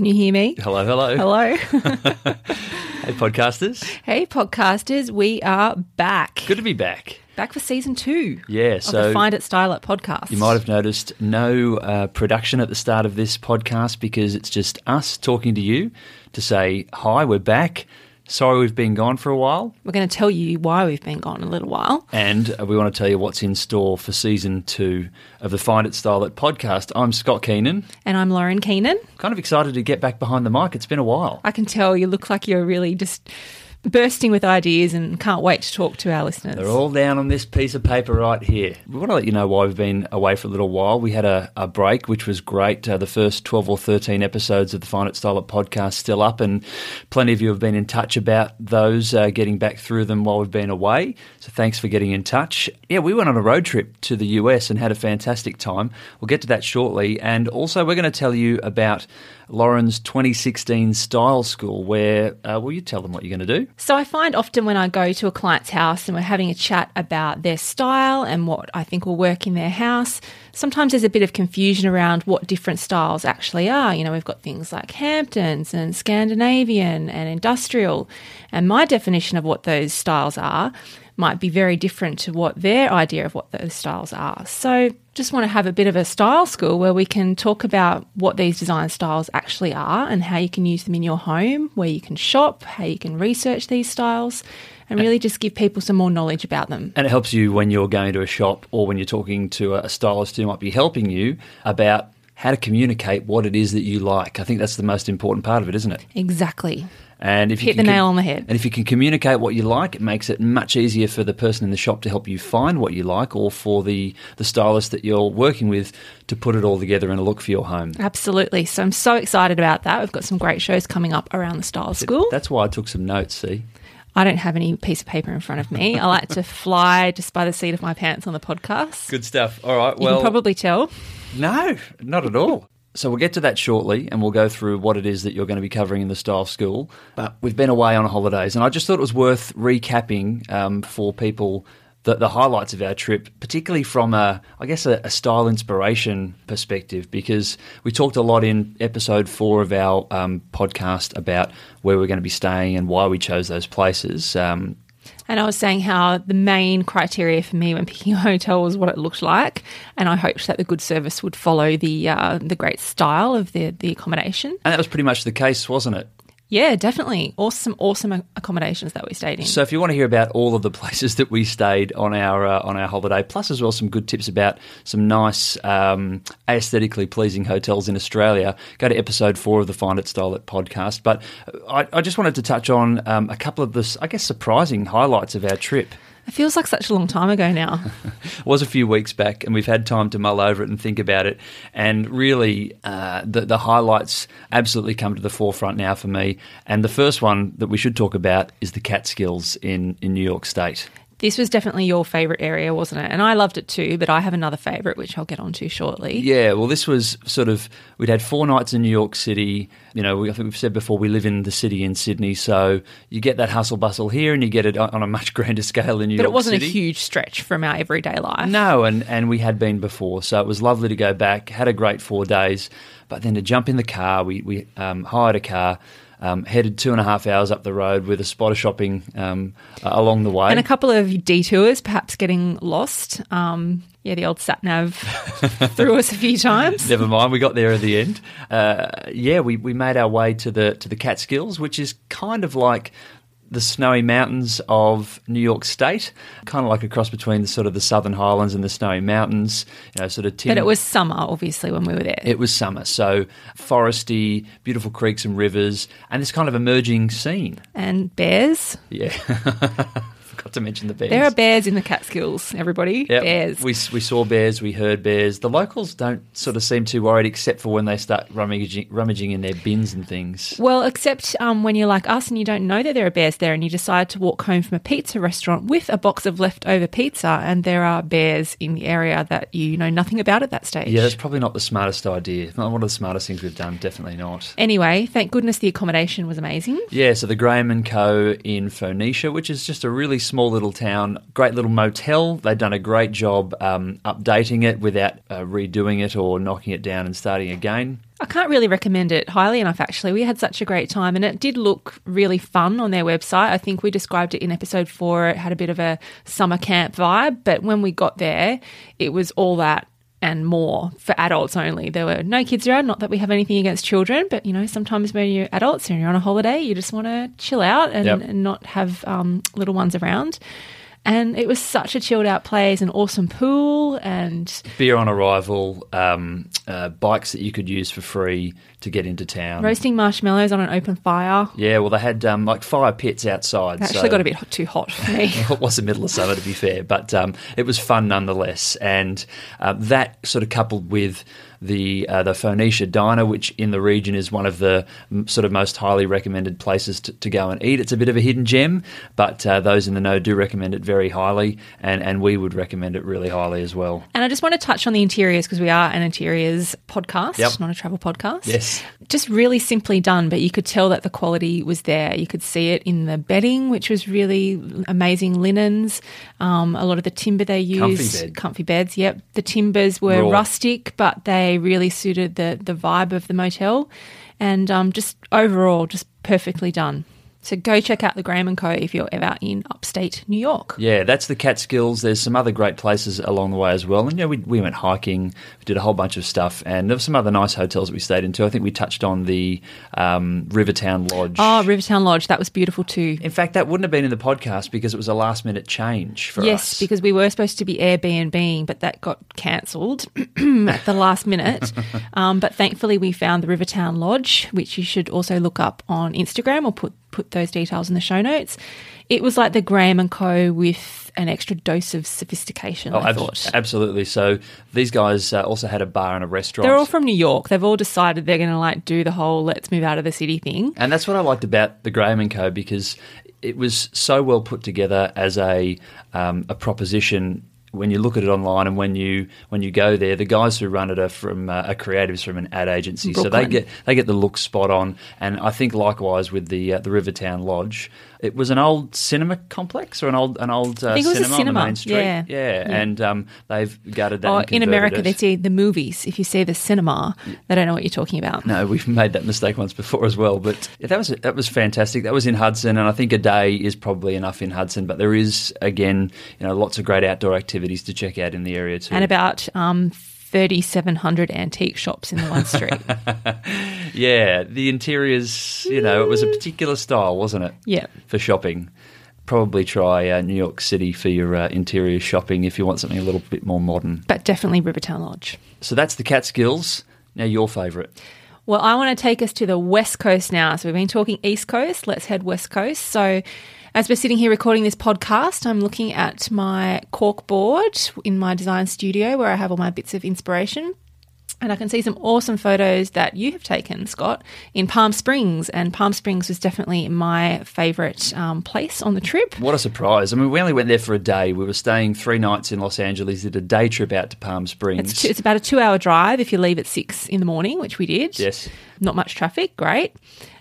Can you hear me? Hello, hello. Hello. Hey, podcasters. hey, podcasters. We are back. Good to be back. Back for season two. Yeah, Of so the Find It Style It podcast. you might have noticed no uh, production at the start of this podcast because it's just us talking to you to say, hi, we're back. Sorry we've been gone for a while. We're going to tell you why we've been gone a little while. And we want to tell you what's in store for season two of the Find It Style It podcast. I'm Scott Keenan. And I'm Lauren Keenan. Kind of excited to get back behind the mic. It's been a while. I can tell you look like you're really just bursting with ideas and can't wait to talk to our listeners. They're all down on this piece of paper right here. We want to let you know why we've been away for a little while. We had a, a break, which was great. Uh, the first 12 or 13 episodes of the Find It Style It podcast still up, and plenty of you have been in touch about those, uh, getting back through them while we've been away. So thanks for getting in touch. Yeah, we went on a road trip to the US and had a fantastic time. We'll get to that shortly. And also, we're going to tell you about Lauren's 2016 Style School, where, uh, will you tell them what you're going to do? So I find often when I go to a client's house and we're having a chat about their style and what I think will work in their house, sometimes there's a bit of confusion around what different styles actually are. You know, we've got things like Hamptons and Scandinavian and industrial, and my definition of what those styles are might be very different to what their idea of what those styles are. So just want to have a bit of a style school where we can talk about what these design styles actually are and how you can use them in your home, where you can shop, how you can research these styles, and really just give people some more knowledge about them. And it helps you when you're going to a shop or when you're talking to a stylist who might be helping you about how to communicate what it is that you like. I think that's the most important part of it, isn't it? Exactly. And if you Hit the can nail on the head. And if you can communicate what you like, it makes it much easier for the person in the shop to help you find what you like, or for the the stylist that you're working with to put it all together in a look for your home. Absolutely. So I'm so excited about that. We've got some great shows coming up around the style school. That's why I took some notes. See, I don't have any piece of paper in front of me. I like to fly just by the seat of my pants on the podcast. good stuff. All right. Well, you can probably tell. No, not at all. So we'll get to that shortly and we'll go through what it is that you're going to be covering in the style school. But we've been away on holidays and I just thought it was worth recapping um, for people the, the highlights of our trip, particularly from a, I guess, a, a style inspiration perspective, because we talked a lot in episode four of our um, podcast about where we're going to be staying and why we chose those places. Um, And I was saying how the main criteria for me when picking a hotel was what it looked like, and I hoped that the good service would follow the uh, the great style of the the accommodation. and that was pretty much the case, wasn't it? Yeah, definitely. Awesome, awesome accommodations that we stayed in. So, if you want to hear about all of the places that we stayed on our uh, on our holiday, plus as well some good tips about some nice um, aesthetically pleasing hotels in Australia, go to episode four of the Find It Style It podcast. But I, I just wanted to touch on um, a couple of the, I guess, surprising highlights of our trip. It feels like such a long time ago now. It was a few weeks back, and we've had time to mull over it and think about it. And really, uh, the, the highlights absolutely come to the forefront now for me. And the first one that we should talk about is the Catskills in, in New York State. This was definitely your favourite area, wasn't it? And I loved it too, but I have another favourite which I'll get onto shortly. Yeah, well, this was sort of we'd had four nights in New York City. You know, we, I think we've said before we live in the city in Sydney, so you get that hustle bustle here, and you get it on a much grander scale in New But York But it wasn't City. a huge stretch from our everyday life. No, and, and we had been before, so it was lovely to go back. Had a great four days, but then to jump in the car, we we um, hired a car, um, headed two and a half hours up the road with a spot of shopping um, uh, along the way. And a couple of detours, perhaps getting lost. Um, yeah, the old sat nav threw us a few times. Never mind, we got there at the end. Uh, yeah, we, we made our way to the to the Catskills, which is kind of like the snowy mountains of New York State, kind of like a cross between the sort of the Southern Highlands and the snowy mountains. You know, sort of. Tim- But it was summer, obviously, when we were there. It was summer, so foresty, beautiful creeks and rivers, and this kind of emerging scene. and bears. Yeah, forgot to mention the bears. There are bears in the Catskills, everybody. Yep. Bears. We, we saw bears, we heard bears. The locals don't sort of seem too worried, except for when they start rummaging, rummaging in their bins and things. well, except um, when you're like us and you don't know that there are bears there and you decide to walk home from a pizza restaurant with a box of leftover pizza and there are bears in the area that you know nothing about at that stage. Yeah, that's probably not the smartest idea. Not one of the smartest things we've done. Definitely not. Anyway, thank goodness the accommodation was amazing. Yeah, so the Graham and Co. in Phoenicia, which is just a really small little town, great little motel. They've done a great job um, updating it without uh, redoing it or knocking it down and starting again. I can't really recommend it highly enough, actually. We had such a great time and it did look really fun on their website. I think we described it in episode four. It had a bit of a summer camp vibe, but when we got there, it was all that and more for adults only. There were no kids around, not that we have anything against children, but you know, sometimes when you're adults and you're on a holiday, you just want to chill out and, Yep. and not have um, little ones around. And it was such a chilled out place, an awesome pool, and Beer on arrival, um, uh, bikes that you could use for free to get into town. roasting marshmallows on an open fire. Yeah, well, they had um, like fire pits outside. It actually so- got a bit too hot for me. it was the middle of summer, to be fair, but um, it was fun nonetheless. And uh, that sort of coupled with the uh, the Phoenicia Diner, which in the region is one of the m- sort of most highly recommended places to, to go and eat. It's a bit of a hidden gem, but uh, those in the know do recommend it very highly, and, and we would recommend it really highly as well. And I just want to touch on the interiors because we are an interiors podcast, Yep. not a travel podcast. Yes. Just really simply done, but you could tell that the quality was there. You could see it in the bedding, which was really amazing linens. Um, a lot of the timber they used, bed. comfy beds. Yep, the timbers were Raw. rustic, but they really suited the the vibe of the motel, and um, just overall, just perfectly done. So go check out the Graham and Co. if you're ever in upstate New York. Yeah, that's the Catskills. There's some other great places along the way as well. And, you know, we, we went hiking, did a whole bunch of stuff, and there were some other nice hotels that we stayed into. I think we touched on the um, Rivertown Lodge. Oh, Rivertown Lodge, that was beautiful too. In fact, that wouldn't have been in the podcast because it was a last minute change for yes, us. because we were supposed to be Airbnb, but that got cancelled at the last minute. um, but thankfully, we found the Rivertown Lodge, which you should also look up on Instagram or put put those details in the show notes. It was like the Graham and Co. with an extra dose of sophistication. Oh, I ab- thought. absolutely. So these guys uh, also had a bar and a restaurant. They're all from New York. They've all decided they're going to like do the whole "let's move out of the city" thing. And that's what I liked about the Graham and Co. because it was so well put together as a um, a proposition. When you look at it online and when you when you go there, the guys who run it are from uh, are creatives from an ad agency, so they get they get the look spot on. And I think likewise with the uh, the Rivertown Lodge, it was an old cinema complex or an old an old uh, think it was a cinema, on cinema, the main street. yeah. yeah, and um, they've gutted that. Oh, in America, it. they say the movies. If you see the cinema, they don't know what you're talking about. No, we've made that mistake once before as well. But that was that was fantastic. That was in Hudson, and I think a day is probably enough in Hudson. But there is again, you know, lots of great outdoor activities to check out in the area too. And about um, 3,700 antique shops in the one street. yeah, the interiors. You know, it was a particular style, wasn't it? yeah. For shopping, probably try uh, New York City for your uh, interior shopping if you want something a little bit more modern. But definitely Rivertown Lodge. So that's the Catskills. Now your favourite. Well, I want to take us to the West Coast now. So we've been talking East Coast. Let's head West Coast. So as we're sitting here recording this podcast, I'm looking at my cork board in my design studio where I have all my bits of inspiration. And I can see some awesome photos that you have taken, Scott, in Palm Springs. And Palm Springs was definitely my favourite um, place on the trip. What a surprise! I mean, we only went there for a day. We were staying three nights in Los Angeles. Did a day trip out to Palm Springs. It's, two, it's about a two hour drive if you leave at six in the morning, which we did. Yes. Not much traffic. Great.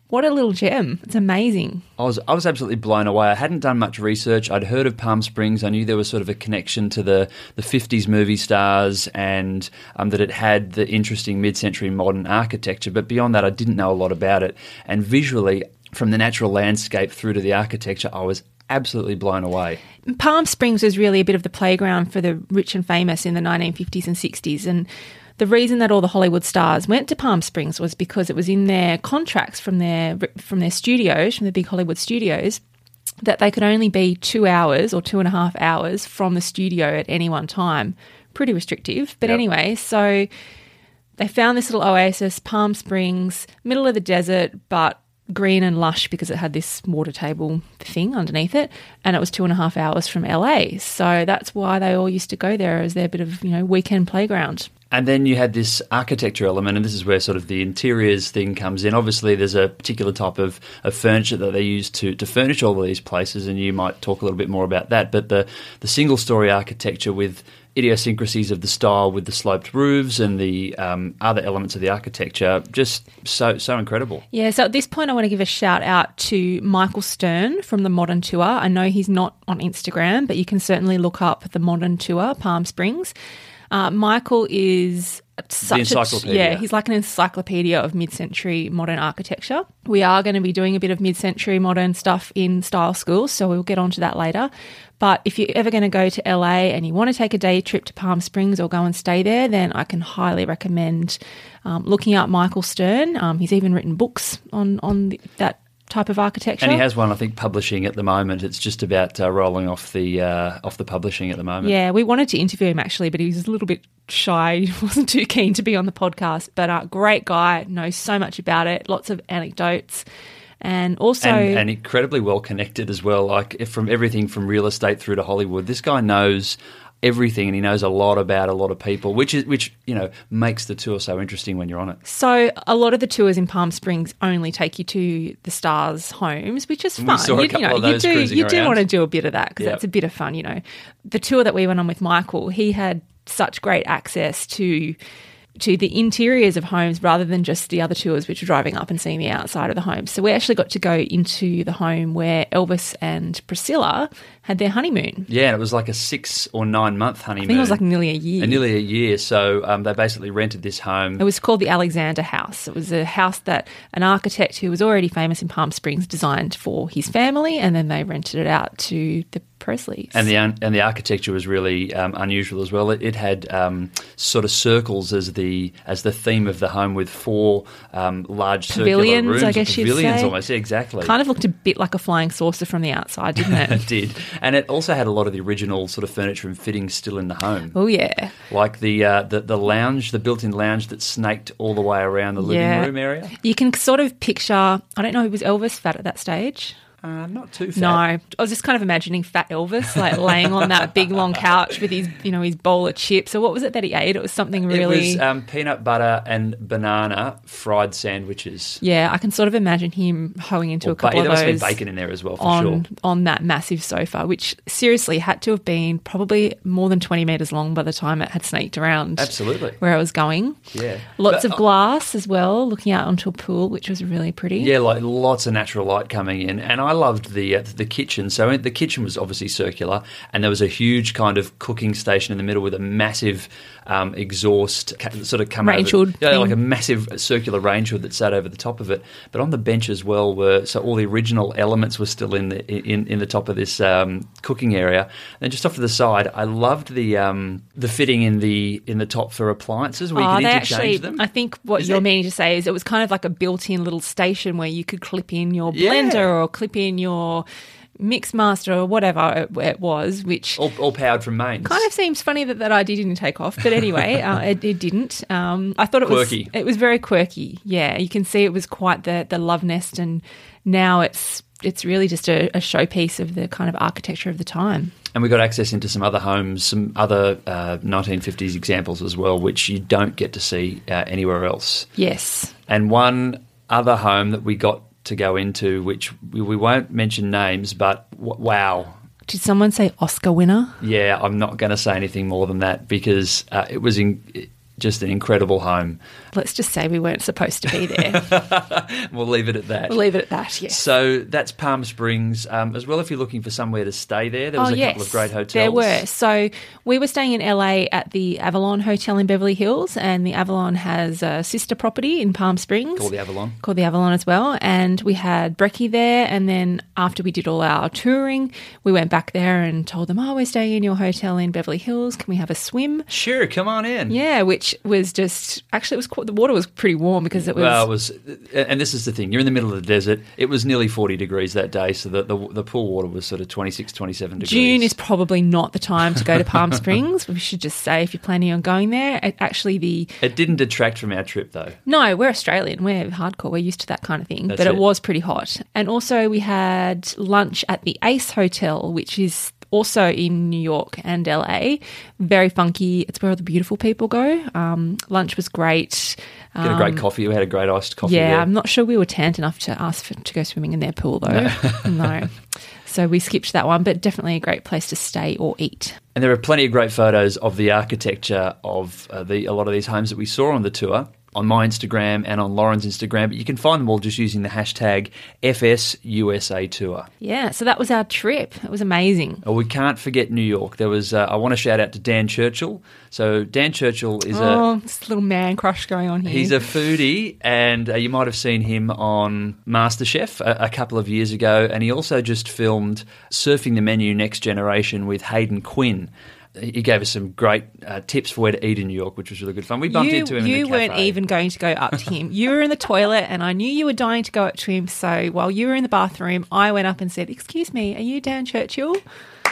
What a little gem. It's amazing. I was I was absolutely blown away. I hadn't done much research. I'd heard of Palm Springs. I knew there was sort of a connection to the the fifties movie stars and um, that it had the interesting mid century modern architecture. But beyond that, I didn't know a lot about it. And visually, from the natural landscape through to the architecture, I was absolutely blown away. Palm Springs was really a bit of the playground for the rich and famous in the 1950s and 60s. And the reason that all the Hollywood stars went to Palm Springs was because it was in their contracts from their from their studios, from the big Hollywood studios, that they could only be two hours or two and a half hours from the studio at any one time. Pretty restrictive. But Yep. anyway, so they found this little oasis, Palm Springs, middle of the desert, but green and lush because it had this water table thing underneath it, and it was two and a half hours from LA. So that's why they all used to go there as their bit of you know weekend playground. And then you had this architecture element, and this is where sort of the interiors thing comes in. Obviously, there's a particular type of, of furniture that they use to, to furnish all of these places, and you might talk a little bit more about that. But the, the single story architecture with idiosyncrasies of the style with the sloped roofs and the um, other elements of the architecture, just so so incredible. Yeah, so at this point, I want to give a shout out to Michael Stern from the Modern Tour. I know he's not on Instagram, but you can certainly look up the Modern Tour, Palm Springs. Uh, Michael is such a- encyclopedia. yeah, he's like an encyclopedia of mid-century modern architecture. We are going to be doing a bit of mid-century modern stuff in style schools, so we'll get onto that later. But if you're ever going to go to LA and you want to take a day trip to Palm Springs or go and stay there, then I can highly recommend um, looking up Michael Stern. Um, he's even written books on on the, that type of architecture. And he has one, I think, publishing at the moment. It's just about uh, rolling off the uh, off the publishing at the moment. Yeah, we wanted to interview him actually, but he was a little bit shy. He wasn't too keen to be on the podcast. But uh, great guy, knows so much about it, lots of anecdotes. And also, and, and incredibly well connected as well. Like if from everything from real estate through to Hollywood, this guy knows everything, and he knows a lot about a lot of people, which is which you know makes the tour so interesting when you're on it. so a lot of the tours in Palm Springs only take you to the stars' homes, which is fun. you, you know, you do you do want to do a bit of that because Yep. that's a bit of fun. You know, the tour that we went on with Michael, he had such great access to to the interiors of homes rather than just the other tours which were driving up and seeing the outside of the home. So we actually got to go into the home where Elvis and Priscilla had their honeymoon. Yeah, and it was like a six or nine month honeymoon. I think it was like nearly a year. Uh, nearly a year. So um, they basically rented this home. It was called the Alexander House. It was a house that an architect who was already famous in Palm Springs designed for his family, and then they rented it out to the Presleys. And the and the architecture was really um, unusual as well. It, it had um, sort of circles as the as the theme of the home, with four um, large Pavilions, circular rooms, I guess you'd pavilions say. almost. Yeah, exactly. kind of looked a bit like a flying saucer from the outside, didn't it? it did, and it also had a lot of the original sort of furniture and fittings still in the home. oh yeah, Like the, uh, the the lounge, the built-in lounge that snaked all the way around the living Yeah. room area. you can sort of picture. I don't know, who was Elvis fat at that stage? Uh, not too fat. No, I was just kind of imagining fat Elvis like laying on that big long couch with his, you know, his bowl of chips. Or what was it that he ate? It was something really. It was um, peanut butter and banana fried sandwiches. yeah, I can sort of imagine him hoeing into Or a couple ba- there of must have those been bacon in there as well, for on sure. on that massive sofa, which seriously had to have been probably more than twenty meters long by the time it had snaked around. Absolutely. where I was going. Yeah. Lots But, of uh, glass as well, looking out onto a pool, which was really pretty. Yeah, like lots of natural light coming in, and I loved the uh, the kitchen. So the kitchen was obviously circular, and there was a huge kind of cooking station in the middle with a massive um, exhaust ca- sort of come Range over, hood yeah, like a massive circular range hood that sat over the top of it. But on the bench as well were so all the original elements were still in the in, in the top of this um, cooking area. And just off to the side, I loved the um, the fitting in the in the top for appliances where you Oh, could they interchange actually, them. I think what Is you're it- meaning to say is it was kind of like a built in little station where you could clip in your Yeah. blender or clip in your mix master or whatever it, it was, which all, all powered from mains. kind of seems funny that that idea didn't take off. But anyway, uh, it, it didn't. Um, I thought it Quirky. was it was very quirky. Yeah, you can see it was quite the the love nest, and now it's it's really just a, a showpiece of the kind of architecture of the time. And we got access into some other homes, some other uh, 1950s examples as well, which you don't get to see uh, anywhere else. Yes. And one other home that we got to go into, which we, we won't mention names, but w- wow. Did someone say Oscar winner? Yeah, I'm not going to say anything more than that because uh, it was in, just an incredible home. Let's just say we weren't supposed to be there. We'll leave it at that. we'll leave it at that. Yes. So that's Palm Springs. Um, as well, if you're looking for somewhere to stay there, there was oh, a yes. couple of great hotels. There were. So we were staying in LA at the Avalon Hotel in Beverly Hills, and the Avalon has a sister property in Palm Springs Called the Avalon. called the Avalon as well. And we had brekkie there. And then after we did all our touring, we went back there and told them, oh, we're staying in your hotel in Beverly Hills. Can we have a swim? Sure, come on in. Yeah, which was just actually it was quite, the water was pretty warm because it was. Well, it was, and this is the thing. You're in the middle of the desert. It was nearly 40 degrees that day, so the, the, the pool water was sort of 26, 27 degrees. June is probably not the time to go to Palm Springs. We should just say if you're planning on going there. It, actually, the It didn't detract from our trip, though. no, we're Australian. We're hardcore. We're used to that kind of thing. That's but it, it. was pretty hot. And also, we had lunch at the Ace Hotel, which is also in New York and LA. Very funky. It's where all the beautiful people go. Um, lunch was great. Get a great coffee. We had a great iced coffee Um, Yeah, there. I'm not sure we were tanned enough to ask for, to go swimming in their pool though. No. So we skipped that one, but definitely a great place to stay or eat. And there are plenty of great photos of the architecture of uh, the a lot of these homes that we saw on the tour on my Instagram and on Lauren's Instagram, but you can find them all just using the hashtag FSUSA Tour. Yeah, so that was our trip. It was amazing. Oh, we can't forget New York. There was. Uh, I want to shout out to Dan Churchill. So Dan Churchill is a Oh, this little man crush going on here. He's a foodie, and uh, you might have seen him on MasterChef a, a couple of years ago. And he also just filmed Surfing the Menu Next Generation with Hayden Quinn. He gave us some great uh, tips for where to eat in New York, which was really good fun. We bumped you into him. you in the weren't even going to go up to him. You were in the toilet, and I knew you were dying to go up to him. So while you were in the bathroom, I went up and said, "Excuse me, are you Dan Churchill?"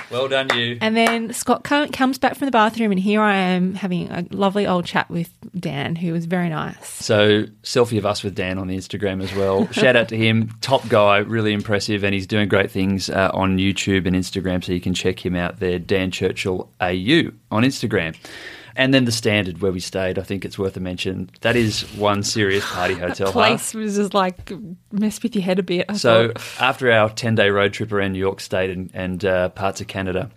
Well done, you. And then Scott comes back from the bathroom, and here I am having a lovely old chat with Dan, who was very nice. So selfie of us with Dan on the Instagram as well. Shout out to him, top guy, really impressive, and he's doing great things uh, on YouTube and Instagram. So you can check him out there, Dan Churchill AU on Instagram. And then the standard where we stayed, I think it's worth a mention. That is one serious party hotel. huh? Place was just like mess with your head a bit. I So thought. after our ten day road trip around New York State and, and uh, parts of Canada,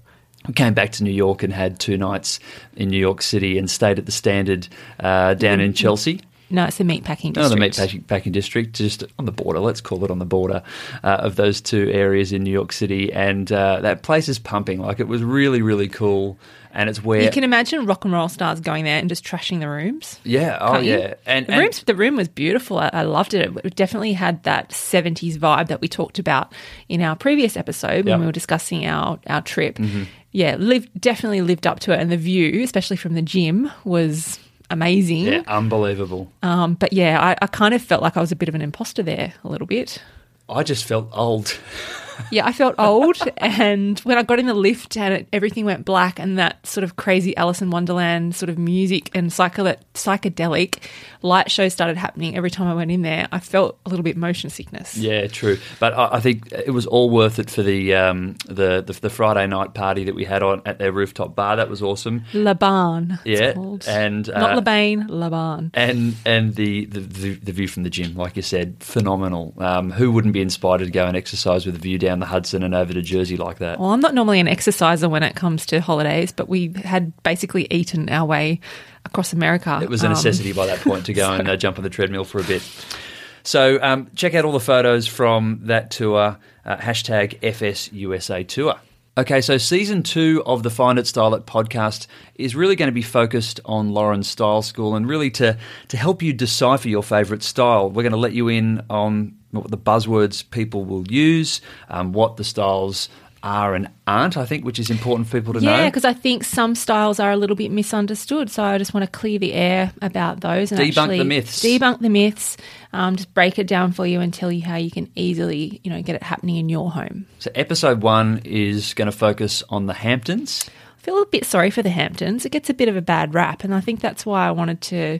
we came back to New York and had two nights in New York City and stayed at the Standard uh, down in Chelsea. no, it's the meat packing No, the meat packing, packing district, just on the border. Let's call it on the border uh, of those two areas in New York City, and uh, that place is pumping. Like it was really, really cool, and it's where You can imagine rock and roll stars going there and just trashing the rooms. yeah, oh you? yeah, and, the and rooms, the room was beautiful. I, I loved it. It definitely had that '70s vibe that we talked about in our previous episode Yep. when we were discussing our our trip. Mm-hmm. Yeah, lived definitely lived up to it, and the view, especially from the gym, was amazing. yeah, unbelievable. Um, but yeah, I, I kind of felt like I was a bit of an imposter there, a little bit. I just felt old. Yeah, I felt old, and when I got in the lift and it, everything went black, and that sort of crazy Alice in Wonderland sort of music and psychedelic, psychedelic light show started happening every time I went in there, I felt a little bit motion sickness. Yeah, true. But I, I think it was all worth it for the, um, the the the Friday night party that we had on at their rooftop bar. That was awesome. La Barn, Yeah, and, not uh, La Bane, La Barn. And and the, the, the, the view from the gym, like you said, phenomenal. Um, who wouldn't be inspired to go and exercise with a view down the Hudson and over to Jersey like that? Well, I'm not normally an exerciser when it comes to holidays, but we had basically eaten our way across America. It was a Um, necessity by that point to go and uh, jump on the treadmill for a bit. So um, check out all the photos from that tour, uh, hashtag FSUSA Tour. Okay, so season two of the Find It Style It podcast is really going to be focused on Lauren's Style School and really to, to help you decipher your favourite style. We're going to let you in on what the buzzwords people will use, um, what the styles are and aren't, I think, which is important for people to know. Yeah, because I think some styles are a little bit misunderstood. So I just want to clear the air about those and Debunk the myths. Debunk the myths. Um, just break it down for you and tell you how you can easily, you know, get it happening in your home. So episode one is going to focus on the Hamptons. I feel a bit sorry for the Hamptons. It gets a bit of a bad rap, and I think that's why I wanted to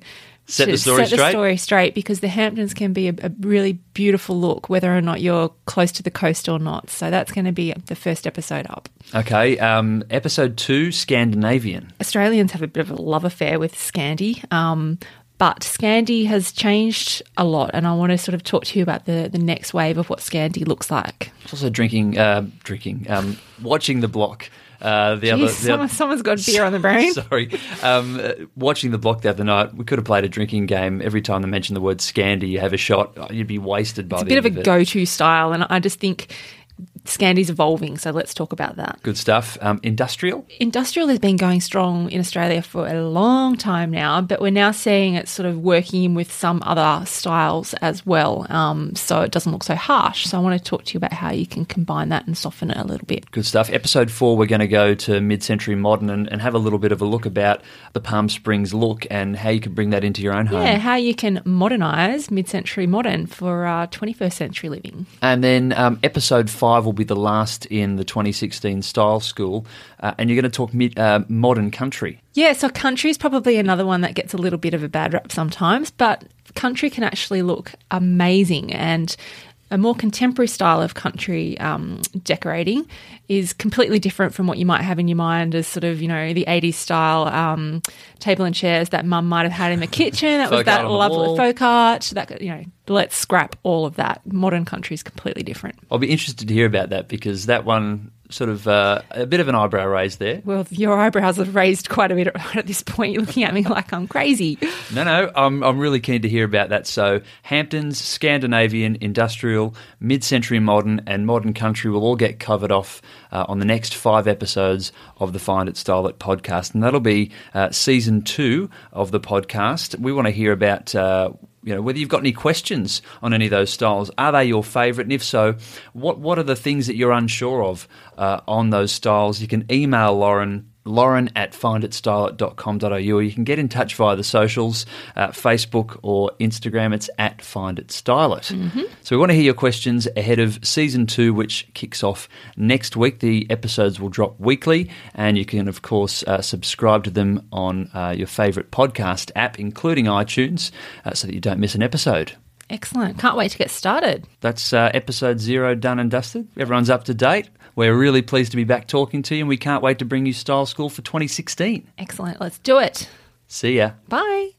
Set the story set the straight? story straight because the Hamptons can be a, a really beautiful look, whether or not you're close to the coast or not. So that's going to be the first episode up. Okay, um, episode two, Scandinavian. Australians have a bit of a love affair with Scandi. Um, but Scandi has changed a lot, and I want to sort of talk to you about the, the next wave of what Scandi looks like. It's also drinking, uh, drinking, um, watching the block. Uh, the other, the someone, other- someone's got beer on the brain. Sorry, um, uh, watching the block the other night. We could have played a drinking game. Every time they mention the word Scandi, you have a shot. You'd be wasted by It's a bit of a it. go to style, and I just think Scandi's evolving, so let's talk about that. Good stuff. Um, industrial. Industrial has been going strong in Australia for a long time now, but we're now seeing it sort of working in with some other styles as well, um, so it doesn't look so harsh. So I want to talk to you about how you can combine that and soften it a little bit. Good stuff. Episode four, we're going to go to mid-century modern and, and have a little bit of a look about the Palm Springs look and how you can bring that into your own home. Yeah, how you can modernise mid-century modern for uh, 21st century living. And then um, episode five will be the last in the 2016 Style School, uh, and you're going to talk mid, uh, modern country. Yeah, so country is probably another one that gets a little bit of a bad rap sometimes, but country can actually look amazing and a more contemporary style of country um, decorating is completely different from what you might have in your mind as sort of, you know, the 80s style um, table and chairs that mum might have had in the kitchen. That was that lovely folk art. That, you know, let's scrap all of that. Modern country is completely different. I'll be interested to hear about that because that one sort of uh, a bit of an eyebrow raise there. Well, your eyebrows have raised quite a bit at this point. You're looking at me like I'm crazy. No, no, I'm, I'm really keen to hear about that. So, Hamptons, Scandinavian, industrial, mid century modern, and modern country will all get covered off uh, on the next five episodes of the Find It Style It podcast. And that'll be uh, season two of the podcast. We want to hear about. You know whether you've got any questions on any of those styles. Are they your favourite? And if so, what what are the things that you're unsure of uh, on those styles? You can email Lauren. Lauren at finditstyle.com.au or you can get in touch via the socials, uh, Facebook or Instagram. It's at finditstylet. Mm-hmm. So we want to hear your questions ahead of season two, which kicks off next week. The episodes will drop weekly, and you can, of course, uh, subscribe to them on uh, your favourite podcast app, including iTunes, uh, so that you don't miss an episode. Excellent. Can't wait to get started. That's uh, episode zero done and dusted. Everyone's up to date. We're really pleased to be back talking to you, and we can't wait to bring you Style School for 2016. Excellent. Let's do it. See ya. Bye.